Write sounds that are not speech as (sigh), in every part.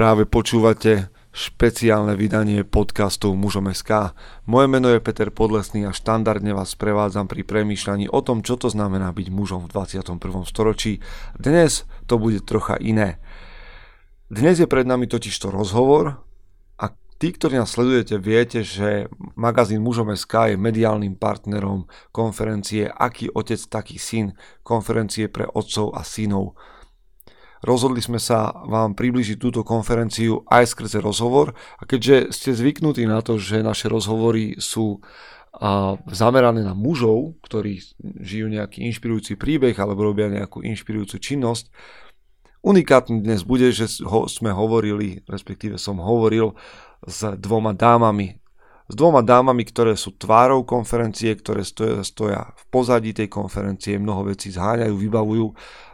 Práve počúvate špeciálne vydanie podcastu Mužom SK. Moje meno je Peter Podlesný a štandardne vás prevádzam pri premýšľaní o tom, čo to znamená byť mužom v 21. storočí. Dnes to bude trocha iné. Dnes je pred nami totižto rozhovor a tí, ktorí nás sledujete, viete, že magazín Mužom SK je mediálnym partnerom konferencie Aký otec, taký syn, konferencie pre otcov a synov rozhodli sme sa vám približiť túto konferenciu aj skrze rozhovor a keďže ste zvyknutí na to, že naše rozhovory sú zamerané na mužov, ktorí žijú nejaký inšpirujúci príbeh alebo robia nejakú inšpirujúcu činnosť. Unikátny dnes bude, že sme hovorili, respektíve som hovoril s dvoma dámami s dvoma dámami, ktoré sú tvárou konferencie, ktoré stoja, stoja v pozadí tej konferencie, mnoho vecí zháňajú, vybavujú.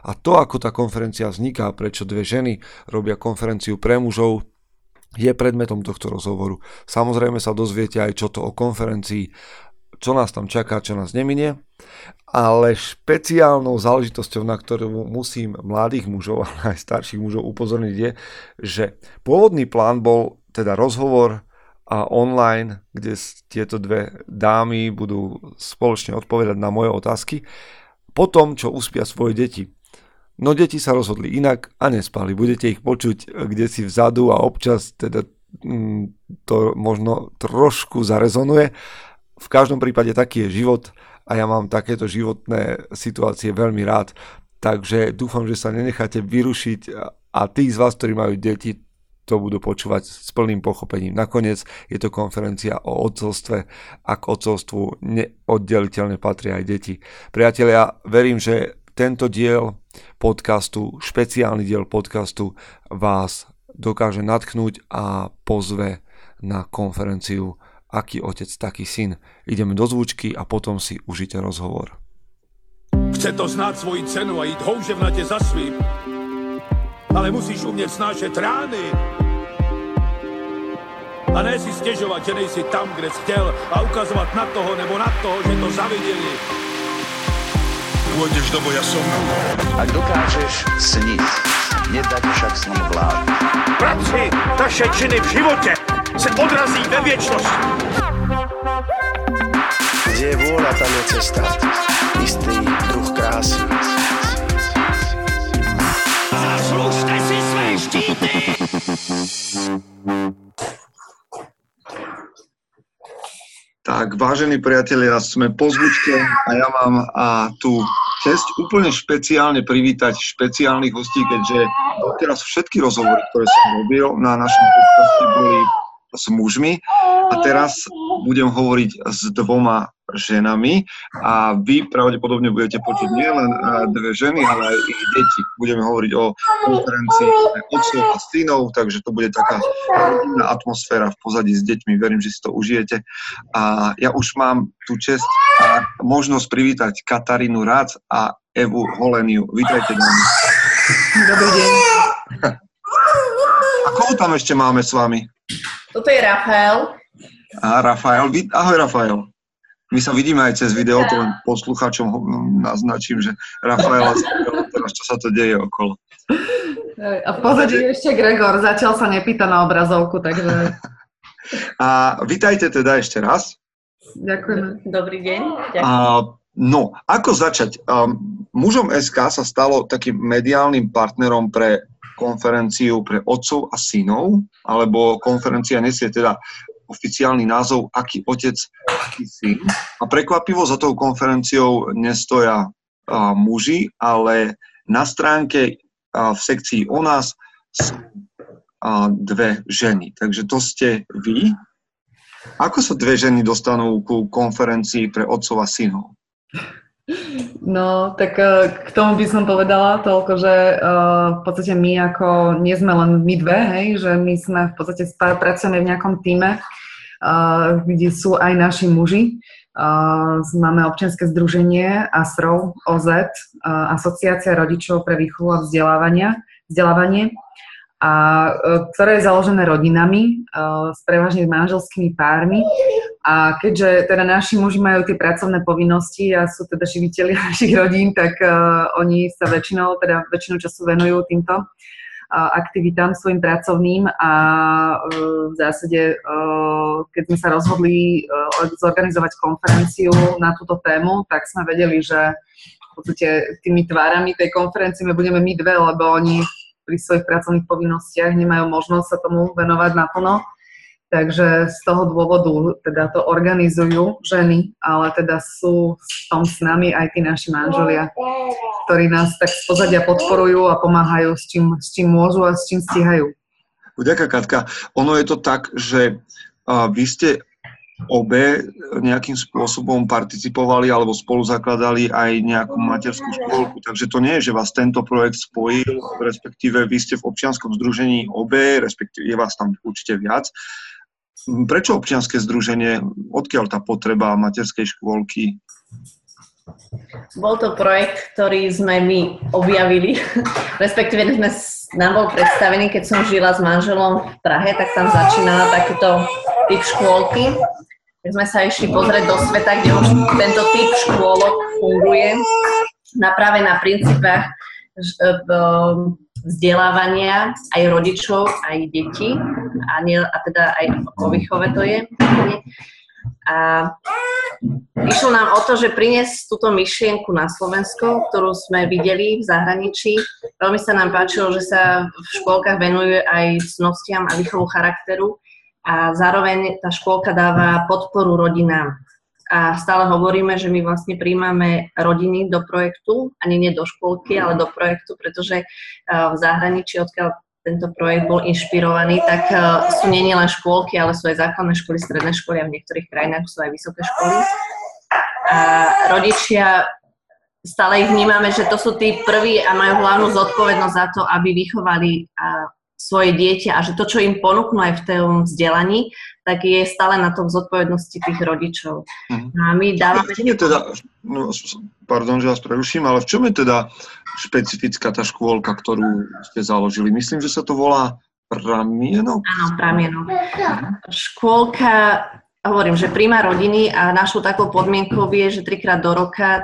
A to, ako tá konferencia vzniká, prečo dve ženy robia konferenciu pre mužov, je predmetom tohto rozhovoru. Samozrejme sa dozviete aj čo to o konferencii, čo nás tam čaká, čo nás neminie, ale špeciálnou záležitosťou, na ktorú musím mladých mužov, ale aj starších mužov upozorniť je, že pôvodný plán bol teda rozhovor a online, kde tieto dve dámy budú spoločne odpovedať na moje otázky, po tom, čo uspia svoje deti. No deti sa rozhodli inak a nespali. Budete ich počuť kde si vzadu a občas teda mm, to možno trošku zarezonuje. V každom prípade taký je život a ja mám takéto životné situácie veľmi rád. Takže dúfam, že sa nenecháte vyrušiť a tí z vás, ktorí majú deti, to budú počúvať s plným pochopením. Nakoniec je to konferencia o odcovstve a k odcovstvu neoddeliteľne patria aj deti. Priatelia, verím, že tento diel podcastu, špeciálny diel podcastu vás dokáže natknúť a pozve na konferenciu Aký otec, taký syn. Ideme do zvučky a potom si užite rozhovor. Chce to znáť svoji cenu a ísť houževnate za svým ale musíš umět snášet rány. A ne si stěžovat, že nejsi tam, kde jsi chtěl a ukazovat na toho nebo na toho, že to zaviděli. Pôjdeš do boja som. Ak dokážeš sniť, nedať však sní vlád. Práci, naše činy v životě se odrazí ve věčnosti. Kde je vôľa, tam je cesta. Istý druh krásy. Štíty! Tak, vážení priatelia, sme po zvučke a ja mám a tú čest úplne špeciálne privítať špeciálnych hostí, keďže doteraz všetky rozhovory, ktoré som robil na našom podcaste, boli s mužmi a teraz budem hovoriť s dvoma ženami a vy pravdepodobne budete počuť nielen e, dve ženy, ale aj ich deti. Budeme hovoriť o konferencii otcov a synov, takže to bude taká rodinná atmosféra v pozadí s deťmi. Verím, že si to užijete. A ja už mám tú čest a možnosť privítať Katarínu Rác a Evu Holeniu. Vítajte, dámy. Dobrý deň. A koho tam ešte máme s vami? Toto je Rafael. A Rafael, ahoj Rafael. My sa vidíme aj cez video, to len poslucháčom naznačím, že Rafaela teraz čo sa to deje okolo. A v pozadí ešte Gregor, zatiaľ sa nepýta na obrazovku, takže... (laughs) A vítajte teda ešte raz. Ďakujeme. Dobrý deň. A, no, ako začať? Um, mužom SK sa stalo takým mediálnym partnerom pre konferenciu pre otcov a synov, alebo konferencia nesie teda oficiálny názov Aký otec, aký syn. A prekvapivo za tou konferenciou nestoja a, muži, ale na stránke a, v sekcii o nás sú a, dve ženy. Takže to ste vy. Ako sa dve ženy dostanú ku konferencii pre otcov a synov? No, tak k tomu by som povedala toľko, že uh, v podstate my ako, nie sme len my dve, hej, že my sme v podstate pracujeme v nejakom týme, kde sú aj naši muži. Máme občianske združenie ASRO, OZ, Asociácia rodičov pre výchovu a vzdelávania, vzdelávanie, a, uh, ktoré je založené rodinami s prevažne manželskými pármi a keďže teda naši muži majú tie pracovné povinnosti a sú teda živiteľi (laughs) našich rodín, tak uh, oni sa väčšinou, teda väčšinu času venujú týmto aktivitám svojim pracovným a v zásade, keď sme sa rozhodli zorganizovať konferenciu na túto tému, tak sme vedeli, že v podstate tými tvárami tej konferencie my budeme my dve, lebo oni pri svojich pracovných povinnostiach nemajú možnosť sa tomu venovať naplno. Takže z toho dôvodu teda to organizujú ženy, ale teda sú v tom s nami aj tí naši manželia, ktorí nás tak z pozadia podporujú a pomáhajú s čím, s čím môžu a s čím stíhajú. Ďakujem, Katka. Ono je to tak, že vy ste obe nejakým spôsobom participovali alebo spolu zakladali aj nejakú materskú škôlku. Takže to nie je, že vás tento projekt spojil, respektíve vy ste v občianskom združení obe, respektíve je vás tam určite viac. Prečo občianske združenie? Odkiaľ tá potreba materskej škôlky? Bol to projekt, ktorý sme my objavili, (laughs) respektíve sme, nám bol predstavený, keď som žila s manželom v Prahe, tak tam začínala takýto typ škôlky. Tak sme sa išli pozrieť do sveta, kde už tento typ škôlok funguje na práve na princípach vzdelávania aj rodičov, aj detí a, nie, a teda aj o výchove to je. A išlo nám o to, že priniesť túto myšlienku na Slovensko, ktorú sme videli v zahraničí. Veľmi sa nám páčilo, že sa v škôlkach venuje aj cnostiam a výchovu charakteru a zároveň tá škôlka dáva podporu rodinám a stále hovoríme, že my vlastne príjmame rodiny do projektu, ani nie do škôlky, ale do projektu, pretože v zahraničí, odkiaľ tento projekt bol inšpirovaný, tak sú nie len škôlky, ale sú aj základné školy, stredné školy a v niektorých krajinách sú aj vysoké školy. A rodičia stále ich vnímame, že to sú tí prví a majú hlavnú zodpovednosť za to, aby vychovali svoje dieťa a že to, čo im ponúknú aj v tom vzdelaní, tak je stále na tom zodpovednosti tých rodičov. Mm. A my dávame... V čom je teda, no, pardon, že vás preruším, ale v čom je teda špecifická tá škôlka, ktorú ste založili? Myslím, že sa to volá Pramienok? Áno, Pramienok. Škôlka hovorím, že príjma rodiny a našou takou podmienkou je, že trikrát do roka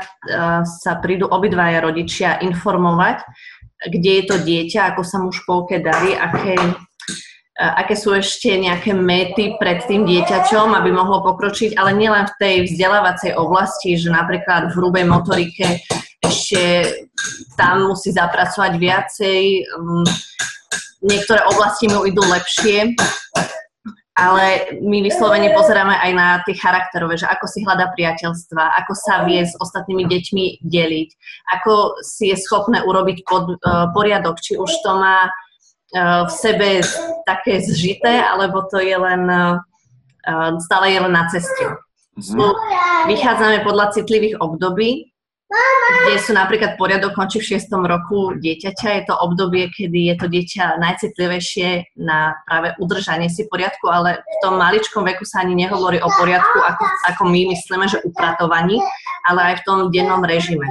sa prídu obidvaja rodičia informovať kde je to dieťa, ako sa mu školke darí, aké, aké sú ešte nejaké méty pred tým dieťaťom, aby mohlo pokročiť, ale nielen v tej vzdelávacej oblasti, že napríklad v hrubej motorike ešte tam musí zapracovať viacej, mm, niektoré oblasti mu idú lepšie, ale my vyslovene pozeráme aj na tie charakterové, že ako si hľada priateľstva, ako sa vie s ostatnými deťmi deliť, ako si je schopné urobiť pod, uh, poriadok, či už to má v sebe také zžité, alebo to je len, uh, stále je len na ceste. Mm-hmm. Vychádzame podľa citlivých období, kde sú napríklad poriadok končí v 6. roku dieťaťa. Je to obdobie, kedy je to dieťa najcitlivejšie na práve udržanie si poriadku, ale v tom maličkom veku sa ani nehovorí o poriadku, ako, ako my myslíme, že upratovaní, ale aj v tom dennom režime.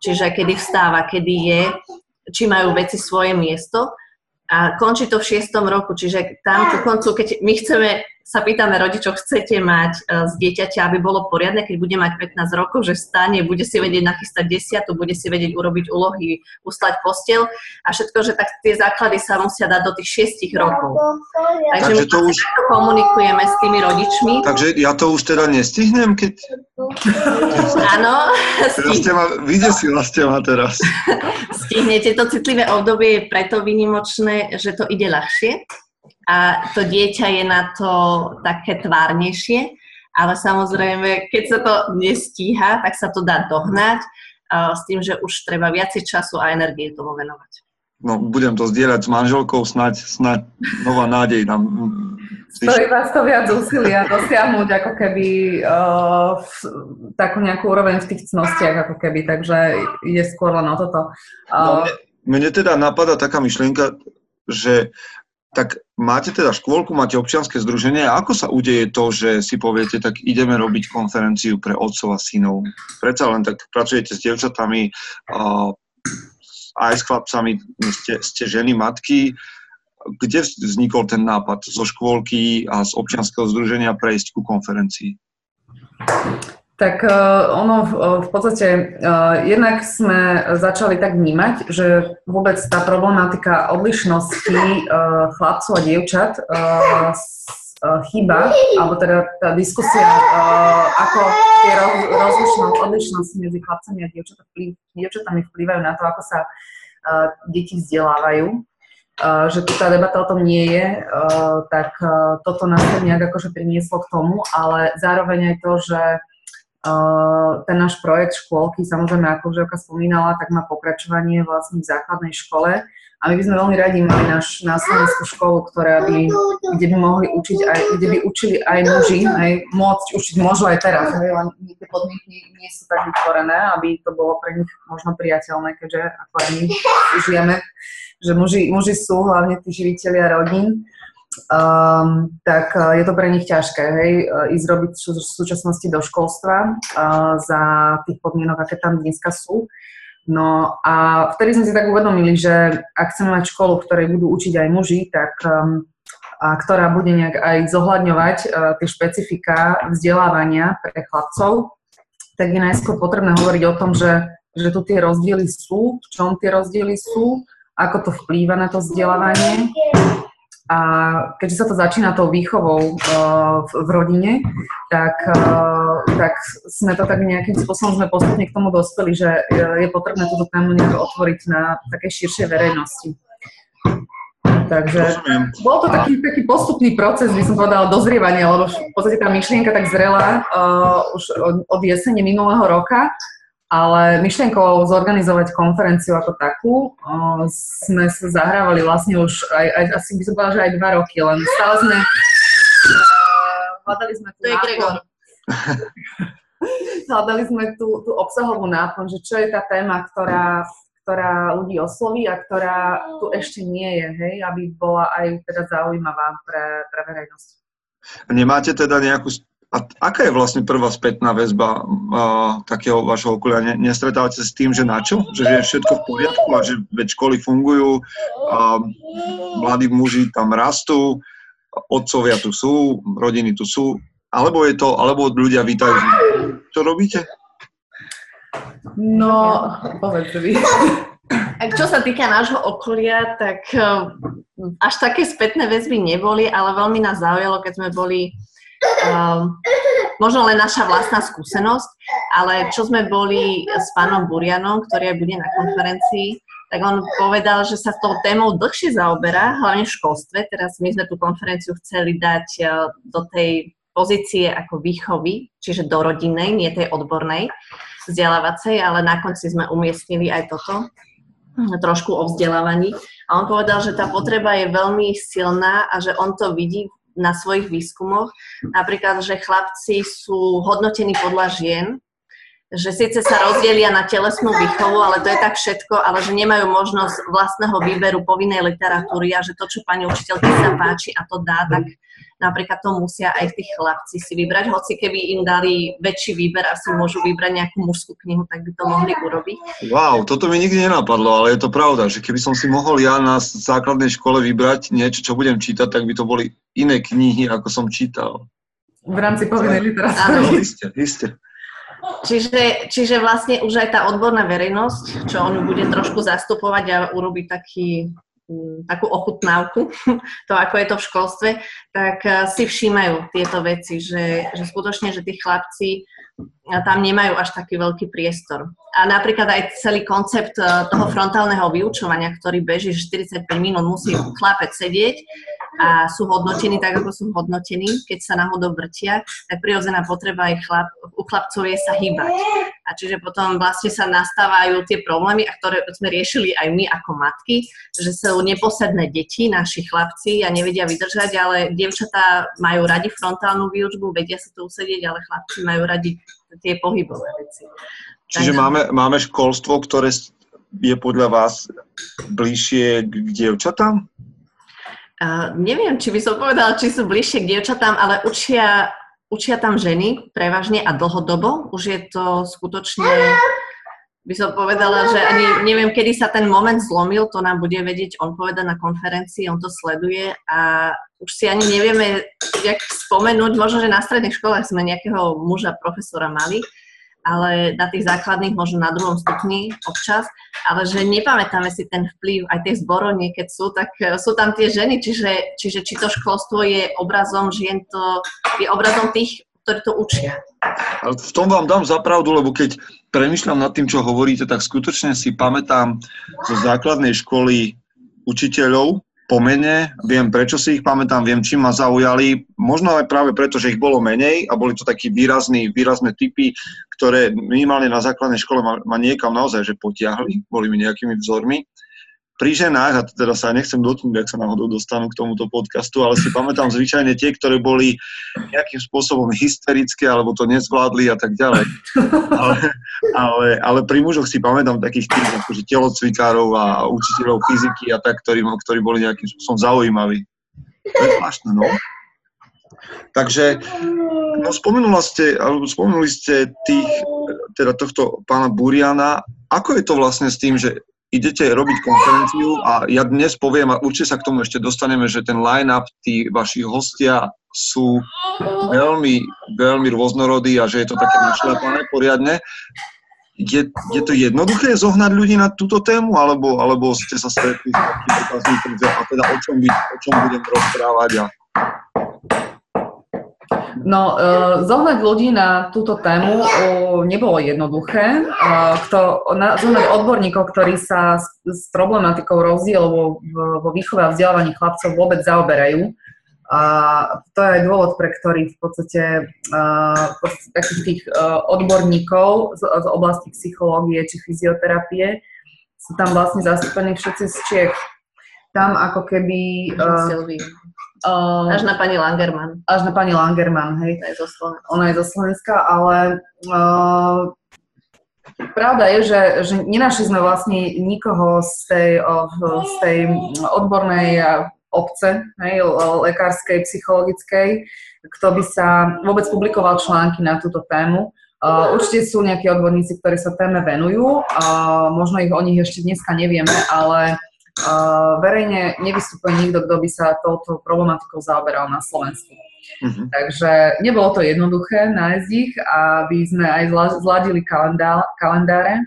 Čiže kedy vstáva, kedy je, či majú veci svoje miesto a končí to v šiestom roku, čiže tam ku koncu, keď my chceme, sa pýtame rodičov, chcete mať uh, z dieťaťa, aby bolo poriadne, keď bude mať 15 rokov, že stane, bude si vedieť nachystať desiatu, bude si vedieť urobiť úlohy, uslať postel a všetko, že tak tie základy sa musia dať do tých 6 rokov. Takže, Takže my to už... komunikujeme s tými rodičmi. Takže ja to už teda nestihnem, keď... Áno. Vydesila ste ma teraz. (laughs) Stihnete, to citlivé obdobie je preto vynimočné, že to ide ľahšie a to dieťa je na to také tvárnejšie, ale samozrejme, keď sa to nestíha, tak sa to dá dohnať uh, s tým, že už treba viacej času a energie tomu venovať. No, budem to zdieľať s manželkou, snať, snať nová nádej nám Stojí vás to viac úsilia dosiahnuť ako keby uh, v, takú nejakú úroveň v tých cnostiach ako keby, takže je skôr len o toto. Uh, no, mne, mne teda napadá taká myšlienka, že tak máte teda škôlku, máte občianske združenie ako sa udeje to, že si poviete, tak ideme robiť konferenciu pre otcov a synov? Predsa len tak pracujete s devčatami, aj s chlapcami, ste, ste ženy, matky. Kde vznikol ten nápad zo škôlky a z občianskeho združenia prejsť ku konferencii? Tak uh, ono v, v podstate, uh, jednak sme začali tak vnímať, že vôbec tá problematika odlišnosti chlapcov a dievčat chýba, alebo teda tá diskusia, ako tie roz, rozlišnosti, odlišnosti medzi chlapcami a dievčatami, dievčatami vplývajú na to, ako sa deti vzdelávajú. Že tu tá debata o tom nie je, tak toto nás nejak akože prinieslo k tomu, ale zároveň aj to, že ten náš projekt škôlky, samozrejme, ako Želka spomínala, tak má pokračovanie vlastne v základnej škole. A my by sme veľmi radi mali náš, na Slovensku školu, ktorá by, kde by mohli učiť aj, kde by učili aj muži, aj môcť učiť môžu aj teraz, hej, len tie podmienky nie sú tak vytvorené, aby to bolo pre nich možno priateľné, keďže ako aj my žijeme, že muži, muži sú hlavne tí živiteľia rodín um, tak uh, je to pre nich ťažké, hej, uh, ísť robiť v súčasnosti do školstva uh, za tých podmienok, aké tam dneska sú. No a vtedy sme si tak uvedomili, že ak chceme mať školu, v ktorej budú učiť aj muži, tak um, a ktorá bude nejak aj zohľadňovať uh, tie špecifika vzdelávania pre chlapcov, tak je najskôr potrebné hovoriť o tom, že, že tu tie rozdiely sú, v čom tie rozdiely sú, ako to vplýva na to vzdelávanie a keďže sa to začína tou výchovou uh, v, v rodine, tak, uh, tak sme to tak nejakým spôsobom sme postupne k tomu dospeli, že je potrebné túto tému nejak otvoriť na také širšej verejnosti. Takže bol to taký, taký postupný proces, by som povedala, dozrievania, lebo v podstate tá myšlienka tak zrela uh, už od, od jesene minulého roka ale myšlienkou zorganizovať konferenciu ako takú o, sme sa zahrávali vlastne už aj, aj asi by som povedala, že aj dva roky, len stále sme hľadali sme tu (laughs) hľadali sme tú, tú obsahovú náplň, že čo je tá téma, ktorá, ktorá ľudí osloví a ktorá tu ešte nie je, hej, aby bola aj teda zaujímavá pre, pre verejnosť. Nemáte teda nejakú a aká je vlastne prvá spätná väzba uh, takého vašho okolia? Nestretávate sa s tým, že na čo? Že je všetko v poriadku a že veď školy fungujú, uh, mladí muži tam rastú, otcovia tu sú, rodiny tu sú, alebo je to, alebo ľudia vítajú. Čo robíte? No, povedz vy. Čo sa týka nášho okolia, tak až také spätné väzby neboli, ale veľmi nás zaujalo, keď sme boli Um, možno len naša vlastná skúsenosť, ale čo sme boli s pánom Burianom, ktorý aj bude na konferencii, tak on povedal, že sa s tou témou dlhšie zaoberá, hlavne v školstve. Teraz my sme tú konferenciu chceli dať e, do tej pozície ako výchovy, čiže do rodinnej, nie tej odbornej, vzdelávacej, ale na konci sme umiestnili aj toto, trošku o vzdelávaní. A on povedal, že tá potreba je veľmi silná a že on to vidí na svojich výskumoch. Napríklad, že chlapci sú hodnotení podľa žien, že síce sa rozdelia na telesnú výchovu, ale to je tak všetko, ale že nemajú možnosť vlastného výberu povinnej literatúry a že to, čo pani učiteľke sa páči a to dá, tak napríklad to musia aj tí chlapci si vybrať, hoci keby im dali väčší výber a si môžu vybrať nejakú mužskú knihu, tak by to mohli urobiť. Wow, toto mi nikdy nenapadlo, ale je to pravda, že keby som si mohol ja na základnej škole vybrať niečo, čo budem čítať, tak by to boli iné knihy, ako som čítal. V rámci povinnej literatúry. Áno, isté, isté. Čiže, čiže vlastne už aj tá odborná verejnosť, čo on bude trošku zastupovať a urobiť taký, mm, takú ochutnávku, (laughs) to ako je to v školstve, tak eh, si všímajú tieto veci, že, že skutočne, že tí chlapci tam nemajú až taký veľký priestor. A napríklad aj celý koncept eh, toho frontálneho vyučovania, ktorý beží, že 45 minút musí chlapec sedieť a sú hodnotení tak, ako sú hodnotení, keď sa náhodou vrtia, tak prirodzená potreba aj chlap, u chlapcov je sa hýbať. A čiže potom vlastne sa nastávajú tie problémy, a ktoré sme riešili aj my ako matky, že sú neposedné deti, naši chlapci a nevedia vydržať, ale dievčatá majú radi frontálnu výučbu, vedia sa to usedieť, ale chlapci majú radi tie pohybové veci. Čiže máme, máme školstvo, ktoré je podľa vás bližšie k dievčatám? Uh, neviem, či by som povedala, či sú bližšie k dievčatám, ale učia, učia tam ženy prevažne a dlhodobo. Už je to skutočne, by som povedala, že ani neviem, kedy sa ten moment zlomil, to nám bude vedieť on povedať na konferencii, on to sleduje a už si ani nevieme, jak spomenúť, možno, že na stredných školách sme nejakého muža, profesora mali, ale na tých základných, možno na druhom stupni občas, ale že nepamätáme si ten vplyv aj tie zborovne, keď sú, tak e, sú tam tie ženy, čiže, čiže či to školstvo je obrazom žien, to je obrazom tých, ktorí to učia. V tom vám dám zapravdu, lebo keď premyšľam nad tým, čo hovoríte, tak skutočne si pamätám zo základnej školy učiteľov, po mene, viem prečo si ich pamätám, viem čím ma zaujali, možno aj práve preto, že ich bolo menej a boli to takí výrazní, výrazné typy, ktoré minimálne na základnej škole ma, ma niekam naozaj že potiahli, boli mi nejakými vzormi pri ženách, a teda sa nechcem dotknúť, ak sa náhodou dostanú k tomuto podcastu, ale si pamätám zvyčajne tie, ktoré boli nejakým spôsobom hysterické, alebo to nezvládli a tak ďalej. Ale, ale, ale pri mužoch si pamätám takých tých akože telocvikárov a učiteľov fyziky a tak, ktorí, ktorí boli nejakým spôsobom zaujímaví. To je zvláštne, no. Takže no, spomenula ste, alebo spomenuli ste tých, teda tohto pána Buriana. Ako je to vlastne s tým, že idete robiť konferenciu a ja dnes poviem, a určite sa k tomu ešte dostaneme, že ten line-up, tí vaši hostia sú veľmi, veľmi rôznorodí a že je to také našľapané poriadne. Je, je to jednoduché zohnať ľudí na túto tému, alebo, alebo ste sa stretli s takým otáznikom, a teda o čom, by, o čom budem rozprávať a No, uh, zohnať ľudí na túto tému uh, nebolo jednoduché. Uh, kto, na, zohnať odborníkov, ktorí sa s, s problematikou rozdielov vo, výchove a vzdelávaní chlapcov vôbec zaoberajú. A to je aj dôvod, pre ktorý v podstate takých tých odborníkov z, z oblasti psychológie či fyzioterapie sú tam vlastne zastúpení všetci z Čiech. Tam ako keby... Uh, Uh, až na pani Langerman. Až na pani Langerman, hej. je zo Slovenska. Ona je zo Slovenska, ale uh, pravda je, že, že nenašli sme vlastne nikoho z tej, uh, z tej odbornej obce, hej, lekárskej, psychologickej, kto by sa vôbec publikoval články na túto tému. Uh, určite sú nejakí odborníci, ktorí sa téme venujú, uh, možno ich o nich ešte dneska nevieme, ale verejne nevystupuje nikto, kto by sa touto problematikou zaoberal na Slovensku. Uh-huh. Takže nebolo to jednoduché nájsť ich, aby sme aj zladili kalendá- kalendáre,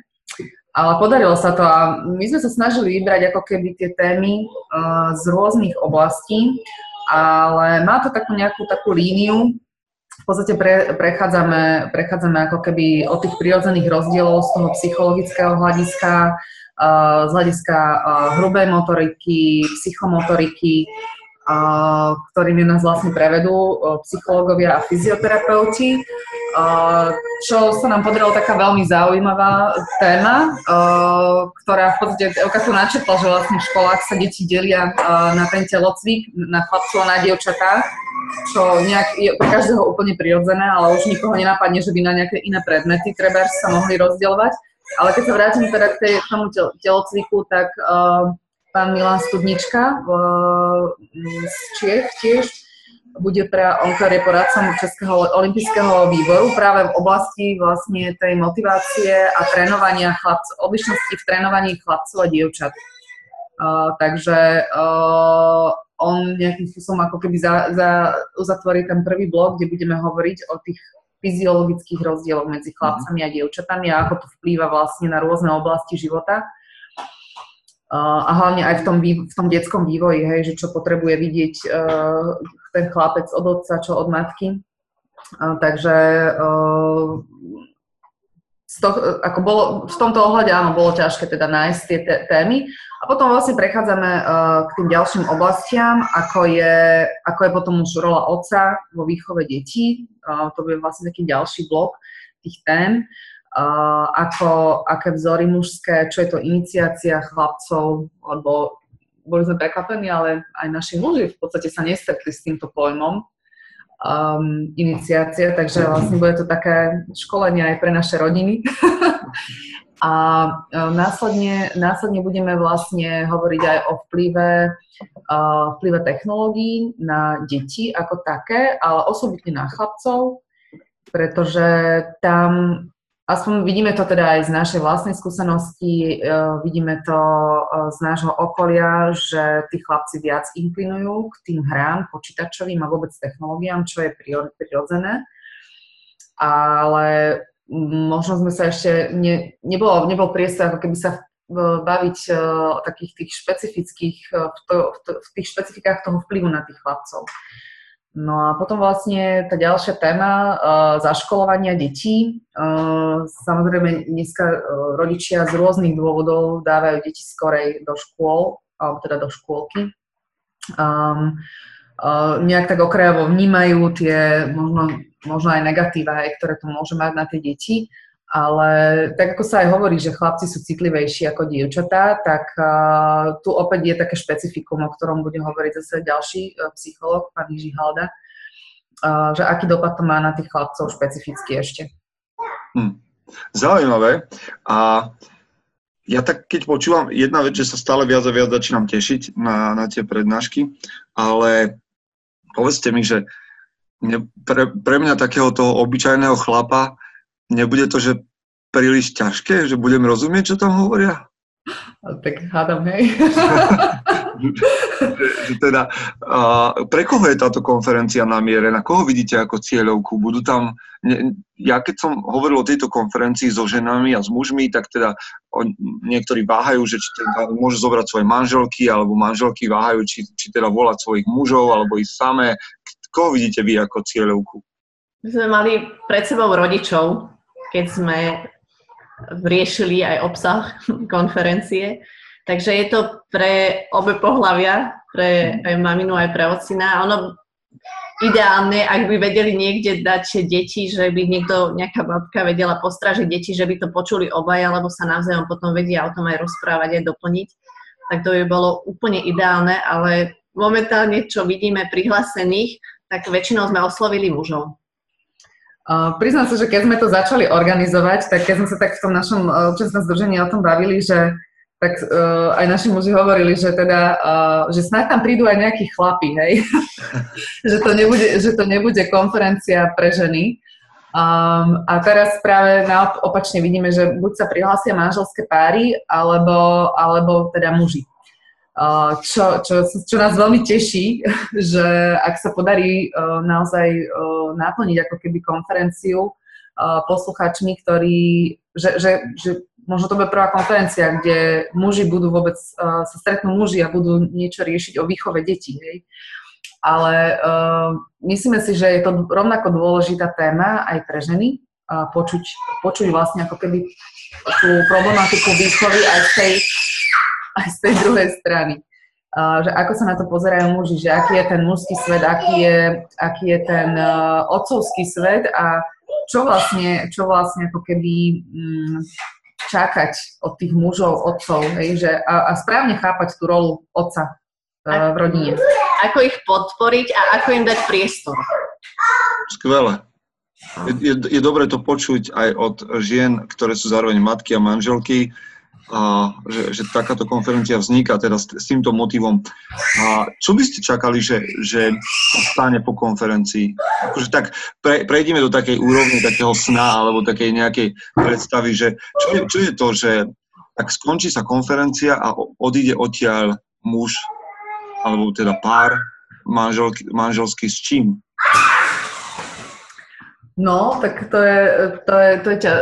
ale podarilo sa to a my sme sa snažili vybrať ako keby tie témy uh, z rôznych oblastí, ale má to takú nejakú takú líniu, v podstate pre, prechádzame, prechádzame ako keby od tých prirodzených rozdielov z toho psychologického hľadiska, z hľadiska hrubej motoriky, psychomotoriky, ktorými nás vlastne prevedú psychológovia a fyzioterapeuti, čo sa nám podarilo taká veľmi zaujímavá téma, ktorá v podstate Elka tu načetla, že vlastne v školách sa deti delia na ten telocvik, na chlapcov a na dievčatá, čo nejak je pre každého úplne prirodzené, ale už nikoho nenapadne, že by na nejaké iné predmety treba sa mohli rozdielovať. Ale keď sa vrátim teda k, tomu telocviku, tak uh, pán Milan Studnička uh, z Čiech tiež bude pre, on poradcom Českého olympijského výboru práve v oblasti vlastne tej motivácie a trénovania chlapcov, odlišnosti v trénovaní chlapcov a dievčat. Uh, takže uh, on nejakým spôsobom ako keby za, za, uzatvorí ten prvý blok, kde budeme hovoriť o tých fyziologických rozdielov medzi mhm. chlapcami a dievčatami a ako to vplýva vlastne na rôzne oblasti života. A hlavne aj v tom, v tom detskom vývoji, hej, že čo potrebuje vidieť uh, ten chlapec od otca, čo od matky. Takže uh, z toho, ako bolo, v tomto ohľade áno, bolo ťažké teda nájsť tie témy. A potom vlastne prechádzame uh, k tým ďalším oblastiam, ako je, ako je potom už rola otca vo výchove detí. Uh, to bude vlastne taký ďalší blok tých tém. Uh, ako, aké vzory mužské, čo je to iniciácia chlapcov, lebo boli sme prekvapení, ale aj naši muži v podstate sa nestretli s týmto pojmom um, iniciácia, takže vlastne bude to také školenie aj pre naše rodiny. (laughs) A e, následne, následne budeme vlastne hovoriť aj o vplyve, uh, vplyve technológií na deti ako také, ale osobitne na chlapcov, pretože tam aspoň vidíme to teda aj z našej vlastnej skúsenosti, uh, vidíme to uh, z nášho okolia, že tí chlapci viac inklinujú k tým hrám počítačovým a vôbec technológiám, čo je prirodzené. Ale možno sme sa ešte, ne, nebolo, nebol priestor ako keby sa baviť o takých tých špecifických, v, to, v, to, v tých špecifikách toho vplyvu na tých chlapcov. No a potom vlastne tá ďalšia téma uh, zaškolovania detí. Uh, samozrejme, dneska uh, rodičia z rôznych dôvodov dávajú deti skorej do škôl, alebo teda do škôlky. Um, uh, nejak tak okrajovo vnímajú tie možno, možno aj negatíva, aj, ktoré to môže mať na tie deti. Ale tak ako sa aj hovorí, že chlapci sú citlivejší ako dievčatá, tak uh, tu opäť je také špecifikum, o ktorom bude hovoriť zase ďalší uh, psychológ, pán Jiří Halda, uh, že aký dopad to má na tých chlapcov špecificky ešte. Hm. Zaujímavé. A ja tak keď počúvam, jedna vec, že sa stále viac a viac začínam tešiť na, na tie prednášky, ale povedzte mi, že pre, pre mňa takého toho obyčajného chlapa nebude to, že príliš ťažké, že budem rozumieť, čo tam hovoria? Tak hádam, hej. (laughs) teda, pre koho je táto konferencia namierená? Koho vidíte ako cieľovku? Budú tam, ne, ja keď som hovoril o tejto konferencii so ženami a s mužmi, tak teda on, niektorí váhajú, že či teda môžu zobrať svoje manželky, alebo manželky váhajú, či, či teda volať svojich mužov, alebo ísť samé. Koho vidíte vy ako cieľovku? My sme mali pred sebou rodičov, keď sme riešili aj obsah (laughs) konferencie. Takže je to pre obe pohľavia, pre aj maminu, aj pre ocina. Ono ideálne, ak by vedeli niekde dať deti, že by niekto, nejaká babka vedela postražiť deti, že by to počuli obaja, lebo sa navzájom potom vedia o tom aj rozprávať, aj doplniť, tak to by bolo úplne ideálne, ale momentálne, čo vidíme prihlásených, tak väčšinou sme oslovili mužov. Uh, priznám sa, že keď sme to začali organizovať, tak keď sme sa tak v tom našom uh, občianskom združení o tom bavili, že tak uh, aj naši muži hovorili, že teda, uh, že snad tam prídu aj nejakí chlapi, hej? (laughs) že, to nebude, že to nebude konferencia pre ženy. Um, a teraz práve naop- opačne vidíme, že buď sa prihlásia manželské páry, alebo, alebo teda muži čo, čo, čo nás veľmi teší, (laughs) že ak sa podarí naozaj naplniť ako keby konferenciu posluchačmi, ktorí, že, že, že možno to bude prvá konferencia, kde muži budú vôbec, sa stretnú muži a budú niečo riešiť o výchove detí, hej. Ale uh, myslíme si, že je to rovnako dôležitá téma aj pre ženy, uh, počuť, počuť vlastne ako keby tú problematiku výchovy aj z tej aj z tej druhej strany. Uh, že ako sa na to pozerajú muži, že aký je ten mužský svet, aký je, aký je ten uh, otcovský svet a čo vlastne, čo vlastne ako keby um, čakať od tých mužov, otcov, hej, že, a, a správne chápať tú rolu otca uh, v rodine. Ako ich podporiť a ako im dať priestor. Skvelé. Je, je, je dobre to počuť aj od žien, ktoré sú zároveň matky a manželky, a že, že takáto konferencia vzniká teda s, s týmto motivom. A čo by ste čakali, že, že stane po konferencii? Akože tak pre, prejdeme do takej úrovne takého sna alebo takej nejakej predstavy, že čo je, čo je to, že tak skončí sa konferencia a odíde odtiaľ muž alebo teda pár manželky, manželský s čím? No, tak to je, to je, to je, je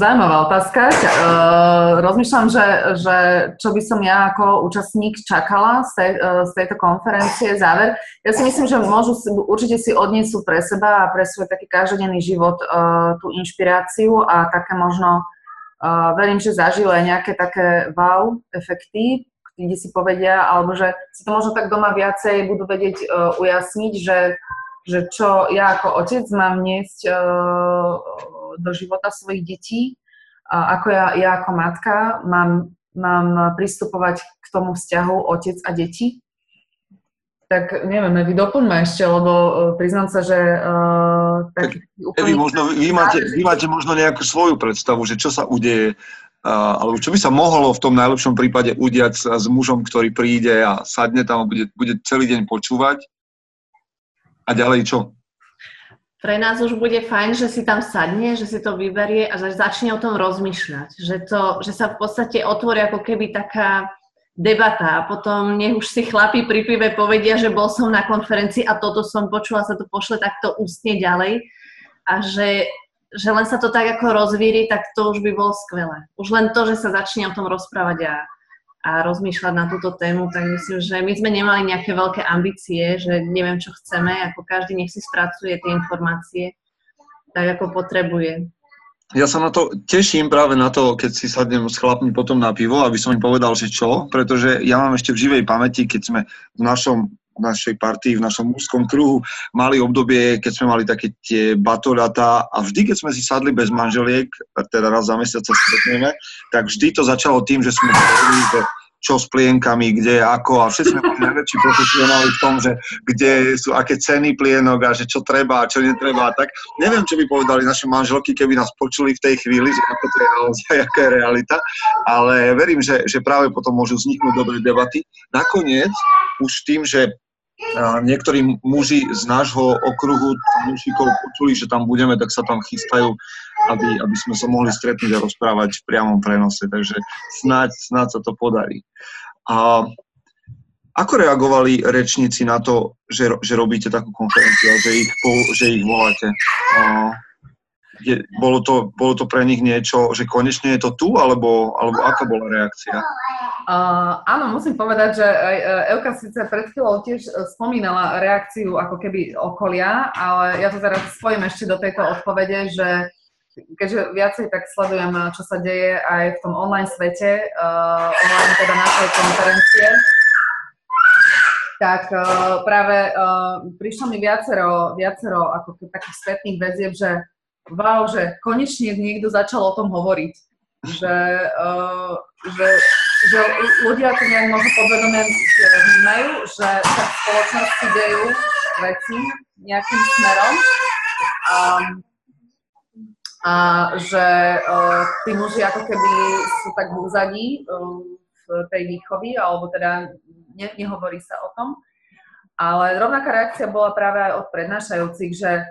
zaujímavá otázka. Uh, rozmýšľam, že, že čo by som ja ako účastník čakala z, tej, uh, z tejto konferencie, záver. Ja si myslím, že môžu si, určite si odniesú pre seba a pre svoj taký každodenný život uh, tú inšpiráciu a také možno, uh, verím, že zažijú aj nejaké také wow efekty, kde si povedia, alebo že si to možno tak doma viacej budú vedieť uh, ujasniť, že že čo ja ako otec mám niesť uh, do života svojich detí, a ako ja, ja ako matka mám, mám pristupovať k tomu vzťahu otec a deti. Tak neviem, vy doplňme ešte, lebo uh, priznám sa, že... Uh, tak, tak úplný... Evi, možno, vy, máte, vy máte možno nejakú svoju predstavu, že čo sa udeje, uh, alebo čo by sa mohlo v tom najlepšom prípade udiať s, s mužom, ktorý príde a sadne tam a bude, bude celý deň počúvať a ďalej čo? pre nás už bude fajn, že si tam sadne, že si to vyberie a že začne o tom rozmýšľať. Že, to, že sa v podstate otvorí ako keby taká debata a potom nech už si chlapi pri pive povedia, že bol som na konferencii a toto som počula, sa to pošle takto ústne ďalej a že, že len sa to tak ako rozvíri, tak to už by bolo skvelé. Už len to, že sa začne o tom rozprávať a a rozmýšľať na túto tému, tak myslím, že my sme nemali nejaké veľké ambície, že neviem, čo chceme, ako každý nech si spracuje tie informácie tak, ako potrebuje. Ja sa na to teším práve na to, keď si sadnem s chlapmi potom na pivo, aby som im povedal, že čo, pretože ja mám ešte v živej pamäti, keď sme v našom našej partii, v našom mužskom kruhu mali obdobie, keď sme mali také tie batoľatá a vždy, keď sme si sadli bez manželiek, teda raz za mesiac sa stretneme, tak vždy to začalo tým, že sme povedali, že čo s plienkami, kde, ako a všetci sme boli najväčší profesionáli v tom, že kde sú aké ceny plienok a že čo treba a čo netreba. Tak neviem, čo by povedali naše manželky, keby nás počuli v tej chvíli, že ako to je naozaj, (laughs) aká je realita, ale verím, že, že práve potom môžu vzniknúť dobré debaty. Nakoniec, už tým, že niektorí muži z nášho okruhu mužíkov počuli, že tam budeme, tak sa tam chystajú, aby, aby sme sa mohli stretnúť a rozprávať v priamom prenose. Takže snáď, snáď sa to podarí. A ako reagovali rečníci na to, že, že robíte takú konferenciu že ich, že ich voláte? A je, bolo, to, bolo to pre nich niečo, že konečne je to tu, alebo, alebo aká bola reakcia? Uh, áno, musím povedať, že e, Euka síce pred chvíľou tiež e, spomínala reakciu ako keby okolia, ale ja to teraz spojím ešte do tejto odpovede, že keďže viacej tak sledujem, čo sa deje aj v tom online svete, uh, online teda našej konferencie, tak uh, práve uh, prišlo mi viacero, viacero ako takých spätných väzieb, že wow, že konečne niekto začal o tom hovoriť. Že, uh, že že ľudia to nejak možno podvedome vnímajú, že sa v spoločnosti dejú veci nejakým smerom a, a že uh, tí muži ako keby sú tak v úzadí uh, v tej výchovy, alebo teda ne, nehovorí sa o tom. Ale rovnaká reakcia bola práve aj od prednášajúcich, že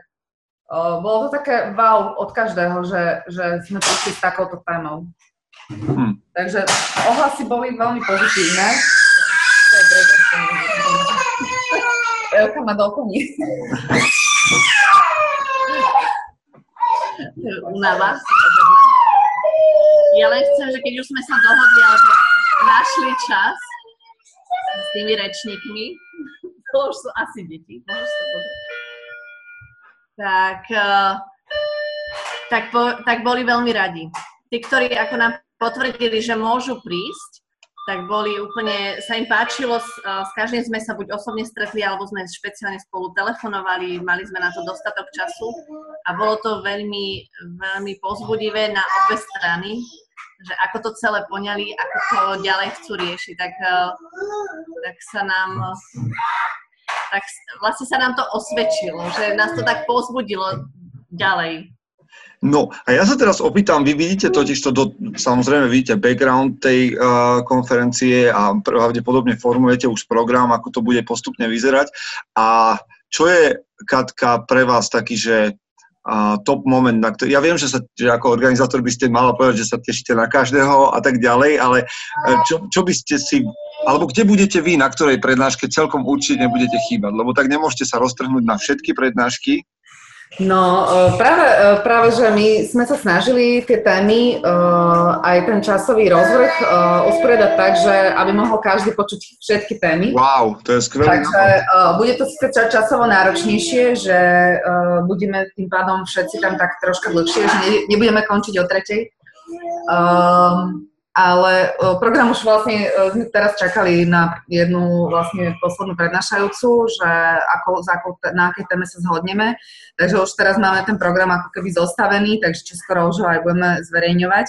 uh, bolo to také wow od každého, že, že sme prišli s takouto témou. Hmm. Takže ohlasy boli veľmi pozitívne. Elka ma doplní. Unava. Ja len chcem, že keď už sme sa dohodli, alebo našli čas s tými rečníkmi, to už sú asi deti, tak, eh, tak, po, tak boli veľmi radi. Tí, ktorí ako nám potvrdili, že môžu prísť, tak boli úplne, sa im páčilo, s, s každým sme sa buď osobne stretli, alebo sme špeciálne spolu telefonovali, mali sme na to dostatok času a bolo to veľmi, veľmi pozbudivé na obe strany, že ako to celé poňali, ako to ďalej chcú riešiť, tak, tak sa nám tak vlastne sa nám to osvedčilo, že nás to tak pozbudilo ďalej. No a ja sa teraz opýtam, vy vidíte totiž to, do, samozrejme vidíte background tej uh, konferencie a pravdepodobne formujete už program, ako to bude postupne vyzerať. A čo je, Katka, pre vás taký, že uh, top moment, na ktorý, ja viem, že, sa, že ako organizátor by ste mala povedať, že sa tešíte na každého a tak ďalej, ale uh, čo, čo by ste si alebo kde budete vy, na ktorej prednáške celkom určite nebudete chýbať, lebo tak nemôžete sa roztrhnúť na všetky prednášky, No e, práve, e, práve, že my sme sa snažili tie témy, e, aj ten časový rozvrh usporiadať tak, že aby mohol každý počuť všetky témy. Wow, to je skvelé. Takže bude to síce časovo náročnejšie, že budeme tým pádom všetci tam tak troška dlhšie, že nebudeme končiť o tretej. Um, ale program už vlastne sme teraz čakali na jednu vlastne poslednú prednášajúcu, že ako, za ako, na akej téme sa zhodneme. Takže už teraz máme ten program ako keby zostavený, takže skoro už ho aj budeme zverejňovať.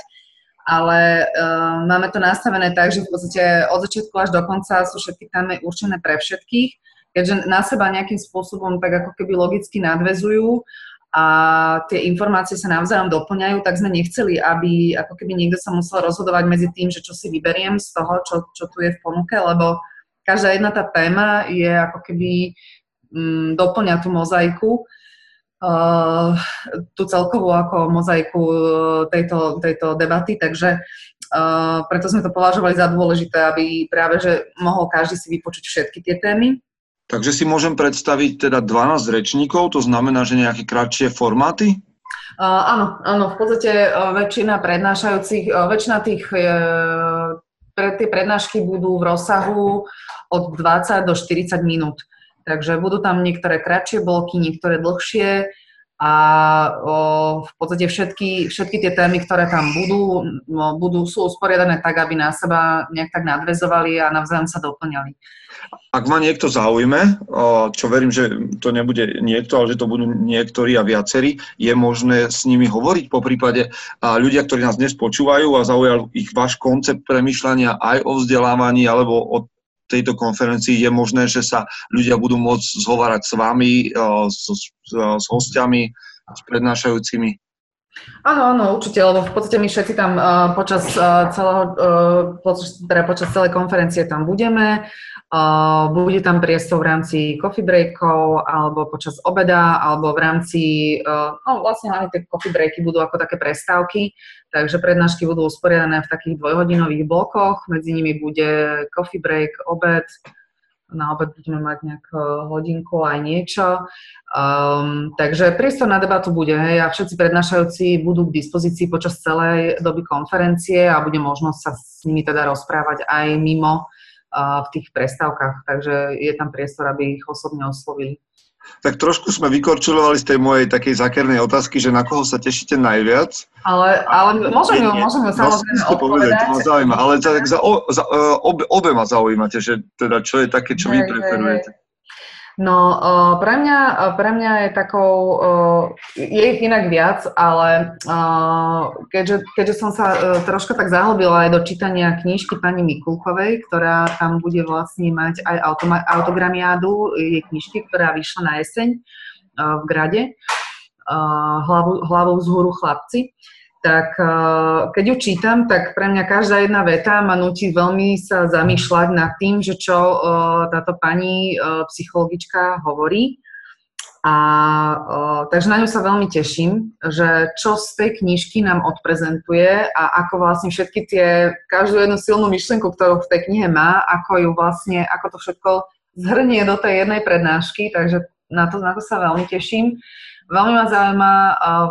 Ale uh, máme to nastavené tak, že v podstate od začiatku až do konca sú všetky témy určené pre všetkých, keďže na seba nejakým spôsobom tak ako keby logicky nadvezujú a tie informácie sa navzájom doplňajú, tak sme nechceli, aby ako keby niekto sa musel rozhodovať medzi tým, že čo si vyberiem z toho, čo, čo tu je v ponuke, lebo každá jedna tá téma je ako keby mm, doplňa tú mozaiku. uh, tú celkovú ako mozaiku tejto, tejto debaty, takže uh, preto sme to považovali za dôležité, aby práve, že mohol každý si vypočuť všetky tie témy. Takže si môžem predstaviť teda 12 rečníkov, to znamená, že nejaké kratšie formáty? Uh, áno, áno, v podstate uh, väčšina prednášajúcich, uh, väčšina tých, uh, pre, tie prednášky budú v rozsahu od 20 do 40 minút. Takže budú tam niektoré kratšie bloky, niektoré dlhšie a o, v podstate všetky, všetky tie témy, ktoré tam budú, no, budú, sú usporiadané tak, aby na seba nejak tak nadvezovali a navzájom sa doplňali. Ak ma niekto zaujme, čo verím, že to nebude niekto, ale že to budú niektorí a viacerí, je možné s nimi hovoriť po prípade ľudia, ktorí nás dnes počúvajú a zaujal ich váš koncept premyšľania aj o vzdelávaní alebo o tejto konferencii je možné, že sa ľudia budú môcť zhovárať s vami, s, s, s hostiami, s prednášajúcimi? Áno, áno, určite, lebo v podstate my všetci tam uh, počas uh, celého, uh, počas, teda počas celej konferencie tam budeme. Bude tam priestor v rámci coffee breakov, alebo počas obeda, alebo v rámci, uh, no vlastne aj tie coffee breaky budú ako také prestávky, Takže prednášky budú usporiadané v takých dvojhodinových blokoch, medzi nimi bude coffee break, obed, na obed budeme mať nejakú hodinku aj niečo. Um, takže priestor na debatu bude hej, a všetci prednášajúci budú k dispozícii počas celej doby konferencie a bude možnosť sa s nimi teda rozprávať aj mimo v tých prestávkach. Takže je tam priestor, aby ich osobne oslovili tak trošku sme vykorčulovali z tej mojej takej zakernej otázky, že na koho sa tešíte najviac. Ale, ale môžem ju, môžem ju samozrejme no, odpovedať. to ma zaujíma, ale za, o, za, e, obe, obe ma zaujímate, že teda čo je také, čo vy preferujete. No, pre mňa, pre mňa je takou, je ich inak viac, ale keďže, keďže som sa e, troška tak zahlbila aj do čítania knižky pani Mikulkovej, ktorá tam bude vlastne mať aj automa- autogramiádu jej knižky, ktorá vyšla na jeseň e, v Grade, hlavu, hlavou z húru chlapci, tak uh, keď ju čítam, tak pre mňa každá jedna veta ma nutí veľmi sa zamýšľať nad tým, že čo uh, táto pani uh, psychologička hovorí. A takže na ňu sa veľmi teším, že čo z tej knižky nám odprezentuje a ako vlastne všetky tie, každú jednu silnú myšlienku, ktorú v tej knihe má, ako ju vlastne, ako to všetko zhrnie do tej jednej prednášky, takže na to, na to sa veľmi teším. Veľmi ma zaujíma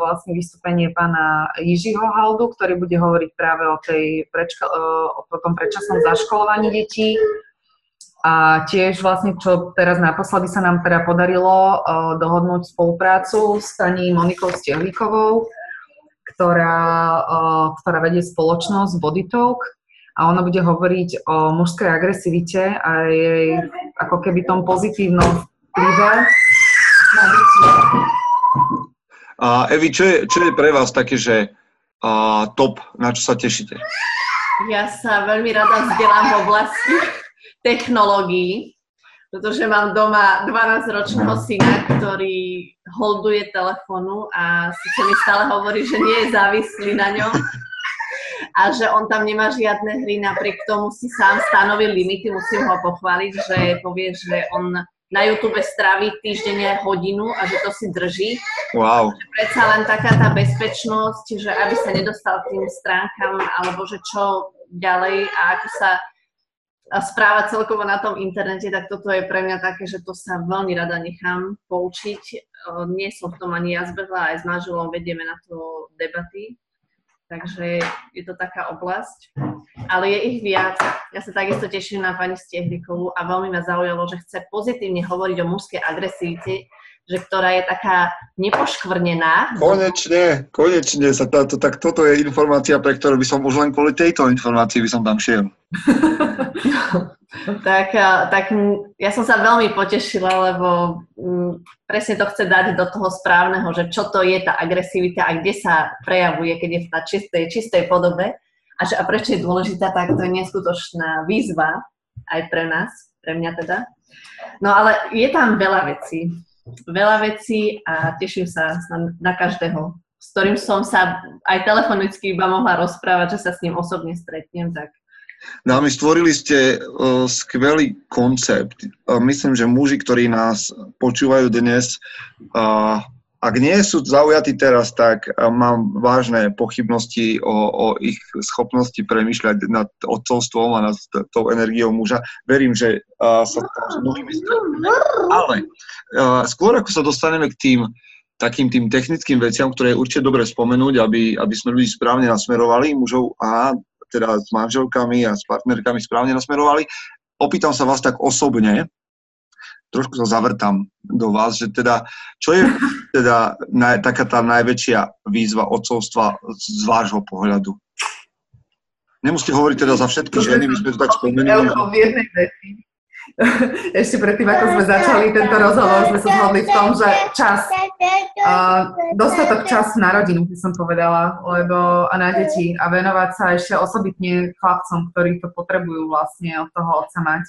vlastne vystúpenie pána Jižiho Haldu, ktorý bude hovoriť práve o, tej prečka, uh, o tom predčasnom zaškolovaní detí. A tiež vlastne, čo teraz naposledy sa nám teda podarilo dohodnúť spoluprácu s pani Monikou Stehlíkovou, ktorá, ktorá vedie spoločnosť Body Talk a ona bude hovoriť o mužskej agresivite a jej ako keby tom pozitívnom vplyve na a Evi, čo je, čo je pre vás také, že a, top, na čo sa tešíte? Ja sa veľmi rada vzdelám v oblasti technológií, pretože mám doma 12-ročného syna, ktorý holduje telefónu a sice mi stále hovorí, že nie je závislý na ňom a že on tam nemá žiadne hry, napriek tomu si sám stanovil limity, musím ho pochváliť, že povie, že on na YouTube strávi týždenne hodinu a že to si drží. Wow. Že predsa len taká tá bezpečnosť, že aby sa nedostal k tým stránkam, alebo že čo ďalej a ako sa správa celkovo na tom internete, tak toto je pre mňa také, že to sa veľmi rada nechám poučiť. Nie som v tom ani ja zbehla, aj s manželom vedieme na to debaty, takže je to taká oblasť. Ale je ich viac. Ja sa takisto teším na pani Stehlikovú a veľmi ma zaujalo, že chce pozitívne hovoriť o mužskej agresivite, že ktorá je taká nepoškvrnená. Konečne, konečne sa táto, tak toto je informácia, pre ktorú by som už len kvôli tejto informácii by som tam šiel. (laughs) tak, tak ja som sa veľmi potešila, lebo m, presne to chce dať do toho správneho, že čo to je tá agresivita a kde sa prejavuje, keď je v tá čistej, čistej podobe a, že, a prečo je dôležitá, tak to je neskutočná výzva aj pre nás, pre mňa teda. No ale je tam veľa vecí veľa vecí a teším sa na, každého, s ktorým som sa aj telefonicky iba mohla rozprávať, že sa s ním osobne stretnem, tak No a my stvorili ste uh, skvelý koncept. Uh, myslím, že muži, ktorí nás počúvajú dnes, uh, ak nie sú zaujatí teraz, tak mám vážne pochybnosti o, o ich schopnosti premyšľať nad otcovstvom a nad tou energiou muža. Verím, že uh, sa tam s mnohými stretneme. Ale uh, skôr ako sa dostaneme k tým takým tým technickým veciam, ktoré je určite dobre spomenúť, aby, aby sme ľudí správne nasmerovali, mužov a teda s manželkami a s partnerkami správne nasmerovali. Opýtam sa vás tak osobne, trošku sa zavrtam do vás, že teda, čo je teda naj, taká tá najväčšia výzva odcovstva z vášho pohľadu? Nemusíte hovoriť teda za všetky ženy, my sme to tak spomenuli. V jednej veci. (laughs) Ešte predtým, ako sme začali tento rozhovor, sme sa zhodli v tom, že čas, uh, dostatok času na rodinu, by som povedala, lebo a na deti a venovať sa ešte osobitne chlapcom, ktorí to potrebujú vlastne od toho otca mať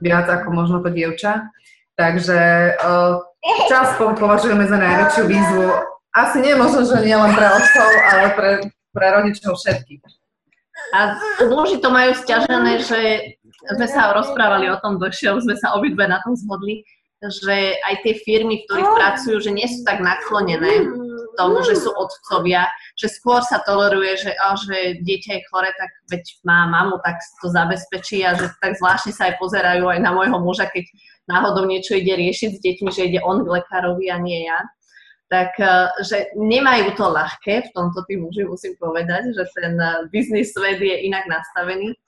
viac ako možno to dievča. Takže uh, čas považujeme za najväčšiu výzvu. Asi nie možno, že nie len pre otcov, ale pre, pre rodičov všetkých. A muži to majú stiažené, že sme sa rozprávali o tom dlhšie, sme sa obidve na tom zhodli, že aj tie firmy, v ktorých pracujú, že nie sú tak naklonené tomu, že sú otcovia, že skôr sa toleruje, že, oh, že dieťa je chore, tak veď má mamu, tak to zabezpečí a že tak zvláštne sa aj pozerajú aj na môjho muža, keď náhodou niečo ide riešiť s deťmi, že ide on k lekárovi a nie ja. Tak, eh, že nemajú to ľahké, v tomto tí muži musím povedať, že ten eh, biznis svet je inak nastavený.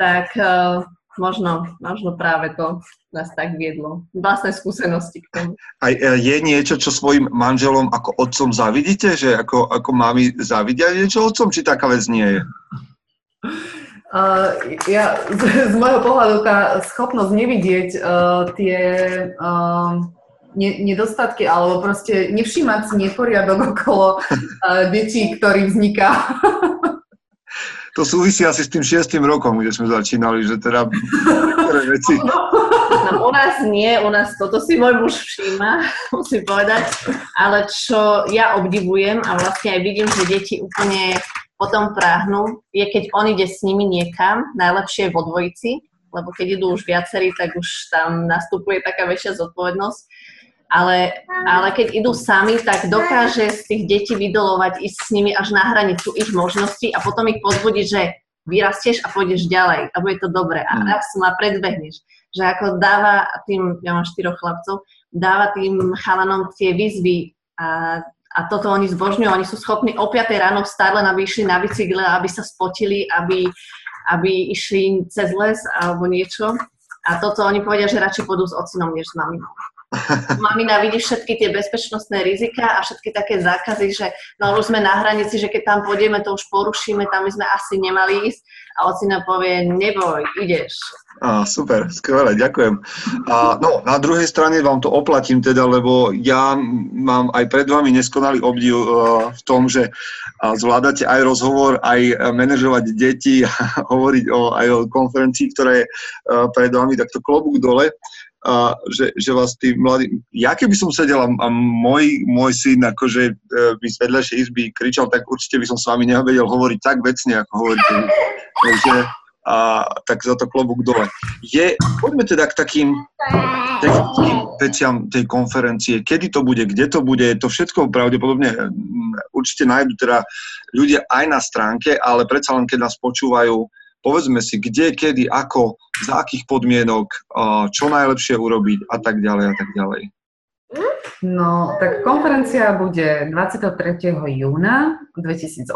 Tak eh, možno, možno práve to nás tak viedlo. Vlastné skúsenosti k tomu. A je niečo, čo svojim manželom ako otcom zavidíte? Že ako, ako mami zavidia niečo otcom, či taká vec nie je? Uh, ja, z, z môjho pohľadu tá schopnosť nevidieť uh, tie uh, ne, nedostatky alebo proste nevšímať si neporiadok okolo uh, detí, ktorý vzniká. (laughs) to súvisí asi s tým šiestým rokom, kde sme začínali, že teda veci. No, u nás nie, u nás toto si môj muž všíma, (laughs) musím povedať, ale čo ja obdivujem a vlastne aj vidím, že deti úplne potom práhnu, je keď on ide s nimi niekam, najlepšie vo dvojici, lebo keď idú už viacerí, tak už tam nastupuje taká väčšia zodpovednosť ale, ale keď idú sami, tak dokáže z tých detí vydolovať, ísť s nimi až na hranicu ich možností a potom ich pozbudiť, že vyrastieš a pôjdeš ďalej a bude to dobré a raz ma predbehneš. Že ako dáva tým, ja mám štyroch chlapcov, dáva tým chalanom tie výzvy a, a toto oni zbožňujú. Oni sú schopní o 5 ráno vstať len, aby išli na bicykle, aby sa spotili, aby, aby išli cez les alebo niečo. A toto oni povedia, že radšej pôjdu s ocinom, než s maminou. Mamina vidí všetky tie bezpečnostné rizika a všetky také zákazy, že no už sme na hranici, že keď tam pôjdeme, to už porušíme, tam by sme asi nemali ísť. A ocina povie, neboj, ideš. Á, super, skvelé, ďakujem. A, no, na druhej strane vám to oplatím teda, lebo ja mám aj pred vami neskonalý obdiv uh, v tom, že uh, zvládate aj rozhovor, aj manažovať deti, (laughs) hovoriť o, aj o konferencii, ktorá je uh, pred vami, takto klobúk dole a že, že tí mladí... Ja keby som sedel a, môj, môj syn akože e, by z vedľajšej izby kričal, tak určite by som s vami nevedel hovoriť tak vecne, ako hovoríte. Takže a, tak za to klobúk dole. Je, poďme teda k takým technickým veciam tej konferencie. Kedy to bude, kde to bude, to všetko pravdepodobne určite nájdu teda ľudia aj na stránke, ale predsa len keď nás počúvajú, povedzme si, kde, kedy, ako, za akých podmienok, čo najlepšie urobiť a tak ďalej a tak ďalej. No, tak konferencia bude 23. júna 2018.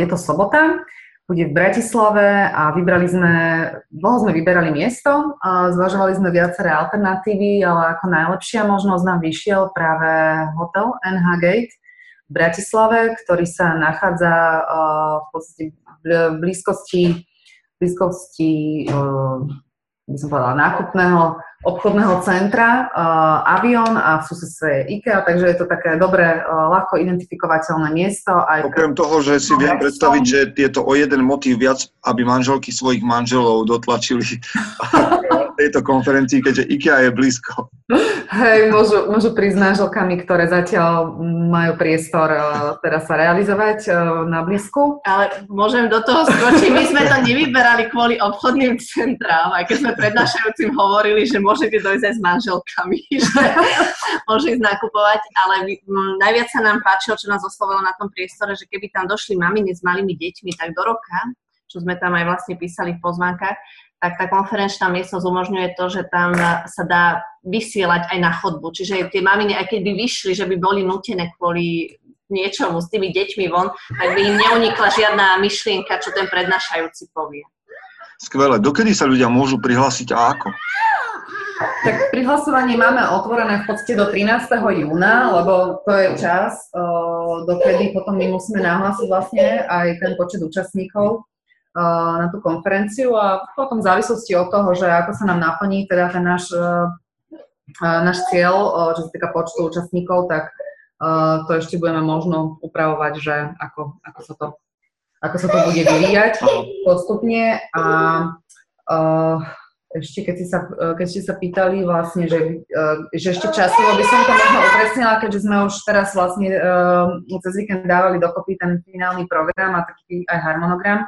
Je to sobota, bude v Bratislave a vybrali sme, dlho sme vyberali miesto, zvažovali sme viaceré alternatívy, ale ako najlepšia možnosť nám vyšiel práve hotel NH Gate v Bratislave, ktorý sa nachádza v podstate v blízkosti, blízkosti uh, by som povedala, nákupného obchodného centra uh, Avion a v susedstve IKEA, takže je to také dobré, uh, ľahko identifikovateľné miesto. Aj Okrem toho, že si viem predstaviť, že je to o jeden motív viac, aby manželky svojich manželov dotlačili (laughs) tejto konferencii, keďže IKEA je blízko. Hej, môžu, môžu prísť náželkami, ktoré zatiaľ majú priestor uh, teda sa realizovať uh, na blízku. Ale môžem do toho skočiť, my sme to nevyberali kvôli obchodným centrám, aj keď sme prednášajúcim hovorili, že môžete dojsť aj s manželkami, (laughs) že môžu ísť nakupovať, ale m, najviac sa nám páčilo, čo nás oslovilo na tom priestore, že keby tam došli maminy s malými deťmi, tak do roka, čo sme tam aj vlastne písali v pozvánkach, tak tá konferenčná miestnosť umožňuje to, že tam sa dá vysielať aj na chodbu. Čiže tie maminy, aj keď by vyšli, že by boli nutené kvôli niečomu s tými deťmi von, tak by im neunikla žiadna myšlienka, čo ten prednášajúci povie. Skvelé. Dokedy sa ľudia môžu prihlásiť a ako? Tak prihlasovanie máme otvorené v podstate do 13. júna, lebo to je čas, dokedy potom my musíme nahlásiť vlastne aj ten počet účastníkov na tú konferenciu a potom v závislosti od toho, že ako sa nám naplní teda ten náš, náš cieľ, čo sa týka počtu účastníkov, tak to ešte budeme možno upravovať, že ako, ako, sa, to, ako sa to bude vyvíjať postupne. A ešte keď, si sa, keď ste sa pýtali vlastne, že, že ešte časovo by som to možno upresnila, keďže sme už teraz vlastne cez víkend dávali dokopy ten finálny program a taký aj harmonogram,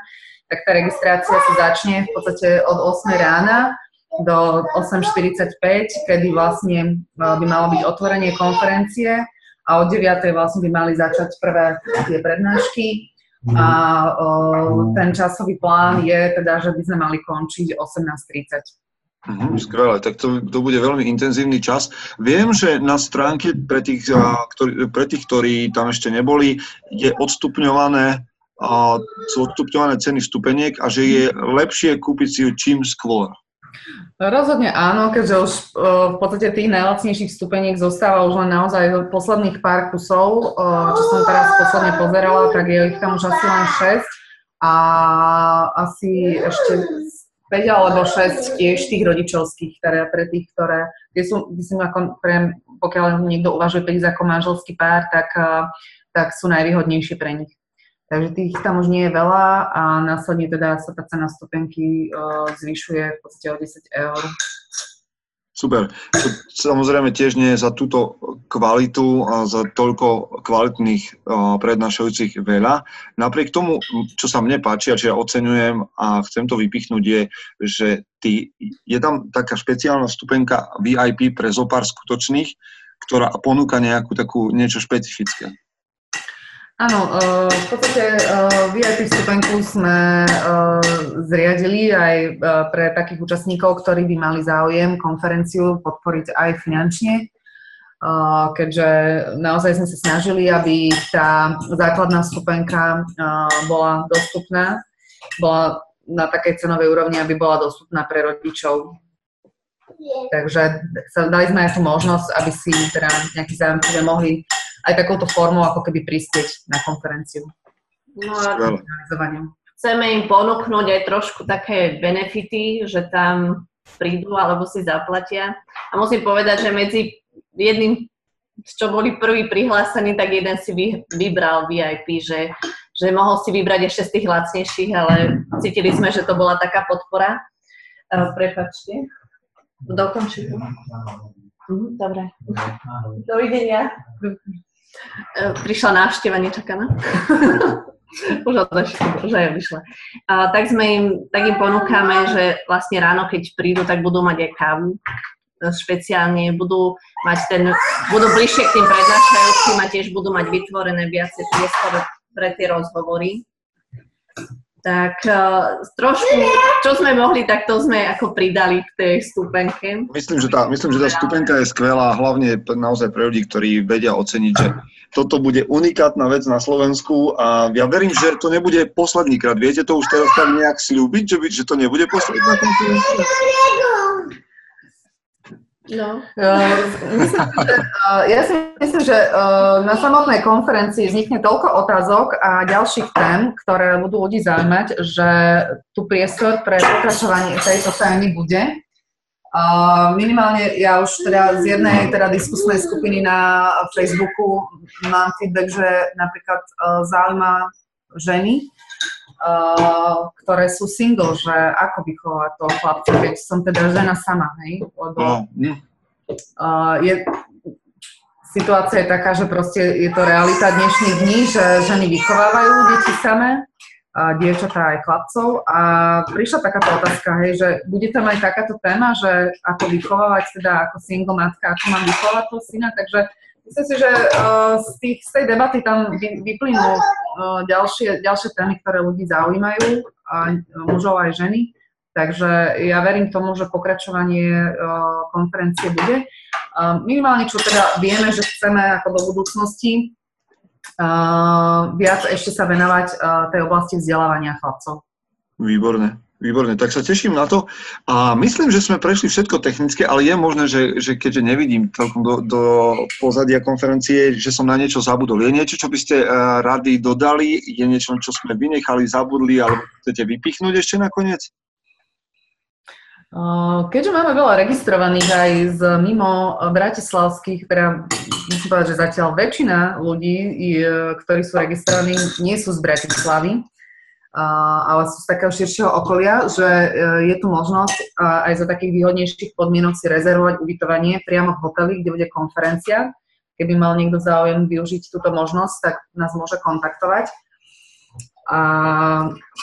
tak tá registrácia sa začne v podstate od 8 rána do 8.45, kedy vlastne e, by malo byť otvorenie konferencie a od 9. vlastne by mali začať prvé tie prednášky a o, ten časový plán je teda, že by sme mali končiť 18.30. Mhm, skvelé, tak to, to bude veľmi intenzívny čas. Viem, že na stránke pre tých, ktorí, pre tých, ktorí tam ešte neboli, je odstupňované a sú odstupňované ceny vstupeniek a že je lepšie kúpiť si ju čím skôr. Rozhodne áno, keďže už e, v podstate tých najlacnejších stupeniek zostáva už len naozaj posledných pár kusov, e, čo som teraz posledne pozerala, tak je ich tam už asi len 6 a asi ešte 5 alebo 6 tiež tých rodičovských, ktoré pre tých, ktoré, tie sú, myslím, ako pre, pokiaľ niekto uvažuje prísť ako manželský pár, tak, e, tak sú najvýhodnejšie pre nich. Takže tých tam už nie je veľa a následne teda sa tá cena stupenky uh, zvyšuje v podstate o 10 eur. Super. Samozrejme tiež nie za túto kvalitu a za toľko kvalitných uh, prednášajúcich veľa. Napriek tomu, čo sa mne páči a čo ja oceňujem a chcem to vypichnúť je, že ty, je tam taká špeciálna stupenka VIP pre zopár skutočných, ktorá ponúka nejakú takú niečo špecifické. Áno, uh, v podstate uh, VIP vstupenku sme uh, zriadili aj pre takých účastníkov, ktorí by mali záujem konferenciu podporiť aj finančne, keďže naozaj sme sa snažili, aby tá základná vstupenka bola dostupná, bola na takej cenovej úrovni, aby bola dostupná pre rodičov. Takže dali sme aj tú možnosť, aby si teda nejakí zájomcovia mohli aj takouto formou ako keby prispieť na konferenciu. No a chceme im ponúknuť aj trošku také benefity, že tam prídu alebo si zaplatia. A musím povedať, že medzi jedným, čo boli prvý prihlásení, tak jeden si vy, vybral VIP, že, že mohol si vybrať ešte z tých lacnejších, ale cítili sme, že to bola taká podpora. Uh, prepačte. Dokončím. Mhm, dobre. Dovidenia. E, prišla návšteva nečakaná. (laughs) už odešla, už aj vyšla. A, tak, sme im, tak im ponúkame, že vlastne ráno, keď prídu, tak budú mať aj kávu e, špeciálne, budú mať ten, budú bližšie k tým prednášajúcim a tiež budú mať vytvorené viacej priestor pre tie rozhovory. Tak uh, trošku, čo sme mohli, tak to sme ako pridali k tej stupenke. Myslím, že tá, myslím, že tá stupenka je skvelá, hlavne naozaj pre ľudí, ktorí vedia oceniť, že toto bude unikátna vec na Slovensku a ja verím, že to nebude posledný krát. Viete to už teraz tak nejak slúbiť, že, by, že to nebude posledná konferencia? No. (laughs) Uh, ja si myslím, že uh, na samotnej konferencii vznikne toľko otázok a ďalších tém, ktoré budú ľudí zaujímať, že tu priestor pre pokračovanie tejto témy bude. Uh, minimálne ja už teda z jednej teda diskusnej skupiny na Facebooku mám feedback, že napríklad zaujíma ženy, uh, ktoré sú single, že ako vychovať toho chlapca, keď som teda žena sama, hej, lebo uh, je, situácia je taká, že proste je to realita dnešných dní, že ženy vychovávajú deti samé, dievčatá aj chlapcov. A prišla takáto otázka, hej, že bude tam aj takáto téma, že ako vychovávať, teda ako single matka, ako mám vychovať toho syna, takže myslím si, že uh, z, tých, z tej debaty tam vy, vyplynú uh, ďalšie, ďalšie témy, ktoré ľudí zaujímajú, a mužov aj ženy, takže ja verím tomu, že pokračovanie konferencie bude. Minimálne, čo teda vieme, že chceme ako do budúcnosti, viac ešte sa venovať tej oblasti vzdelávania chlapcov. Výborné. Výborne, tak sa teším na to. A myslím, že sme prešli všetko technické, ale je možné, že, že keďže nevidím celkom do, do pozadia konferencie, že som na niečo zabudol. Je niečo, čo by ste uh, rady dodali? Je niečo, čo sme vynechali, zabudli, alebo chcete vypichnúť ešte nakoniec? Keďže máme veľa registrovaných aj z mimo bratislavských, teda musím povedať, že zatiaľ väčšina ľudí, ktorí sú registrovaní, nie sú z Bratislavy, ale z takého širšieho okolia, že e, je tu možnosť aj za takých výhodnejších podmienok si rezervovať ubytovanie priamo v hoteli, kde bude konferencia. Keby mal niekto záujem využiť túto možnosť, tak nás môže kontaktovať. A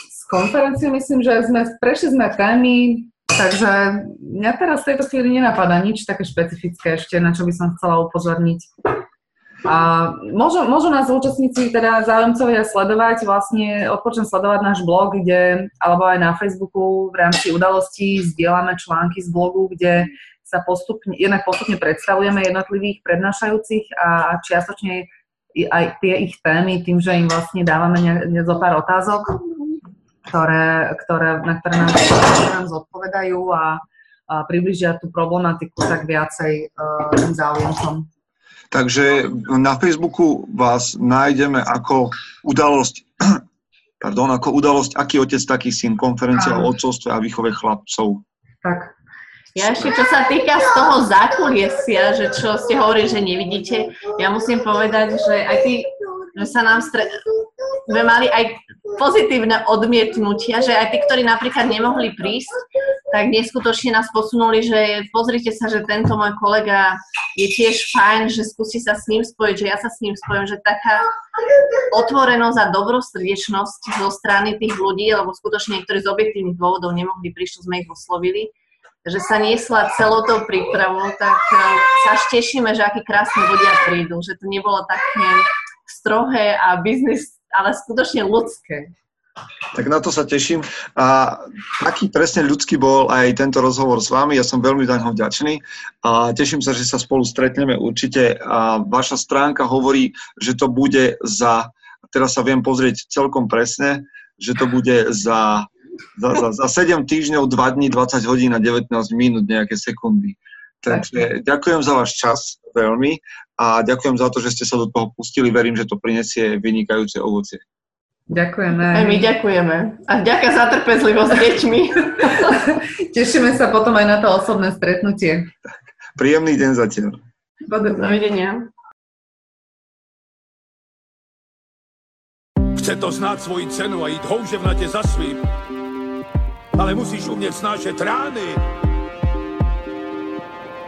s konferenciou myslím, že sme, prešli sme témy Takže mňa teraz v tejto chvíli nenapadá nič také špecifické ešte, na čo by som chcela upozorniť. A môžu, môžu nás účastníci, teda záujemcovia sledovať, vlastne odpočnem sledovať náš blog, kde, alebo aj na Facebooku v rámci udalostí zdieľame články z blogu, kde sa postupne, jednak postupne predstavujeme jednotlivých prednášajúcich a čiastočne aj tie ich témy, tým, že im vlastne dávame ne, ne, zo pár otázok ktoré, ktoré, na ktoré nám, nám zodpovedajú a, a približia tú problematiku tak viacej uh, tým záujemcom. Takže na Facebooku vás nájdeme ako udalosť, (clears throat) pardon, ako udalosť Aký otec, taký syn, konferencia o otcovstve a výchove chlapcov. Tak. Ja ešte, čo sa týka z toho zákuliesia, že čo ste hovorili, že nevidíte, ja musím povedať, že aj tí, že sa nám sme mali aj pozitívne odmietnutia, že aj tí, ktorí napríklad nemohli prísť, tak neskutočne nás posunuli, že pozrite sa, že tento môj kolega je tiež fajn, že skúsi sa s ním spojiť, že ja sa s ním spojím, že taká otvorenosť a dobrosrdečnosť zo strany tých ľudí, lebo skutočne niektorí z objektívnych dôvodov nemohli prísť, sme ich oslovili, že sa niesla celou tou prípravou, tak sa tešíme, že akí krásni ľudia prídu, že to nebolo také strohé a biznis ale skutočne ľudské. Tak na to sa teším. A taký presne ľudský bol aj tento rozhovor s vami. Ja som veľmi za vďačný. A teším sa, že sa spolu stretneme určite. A vaša stránka hovorí, že to bude za, teraz sa viem pozrieť celkom presne, že to bude za, za, za, za 7 týždňov, 2 dní, 20 hodín a 19 minút, nejaké sekundy. Takže ďakujem za váš čas veľmi a ďakujem za to, že ste sa do toho pustili. Verím, že to prinesie vynikajúce ovocie. Ďakujeme. Aj my ďakujeme. A ďakujem za trpezlivosť s deťmi. (laughs) Tešíme sa potom aj na to osobné stretnutie. Príjemný deň zatiaľ. Dovidenia. Chce to znát svoji cenu a jít houževnatě za svým. Ale musíš umět snášet rány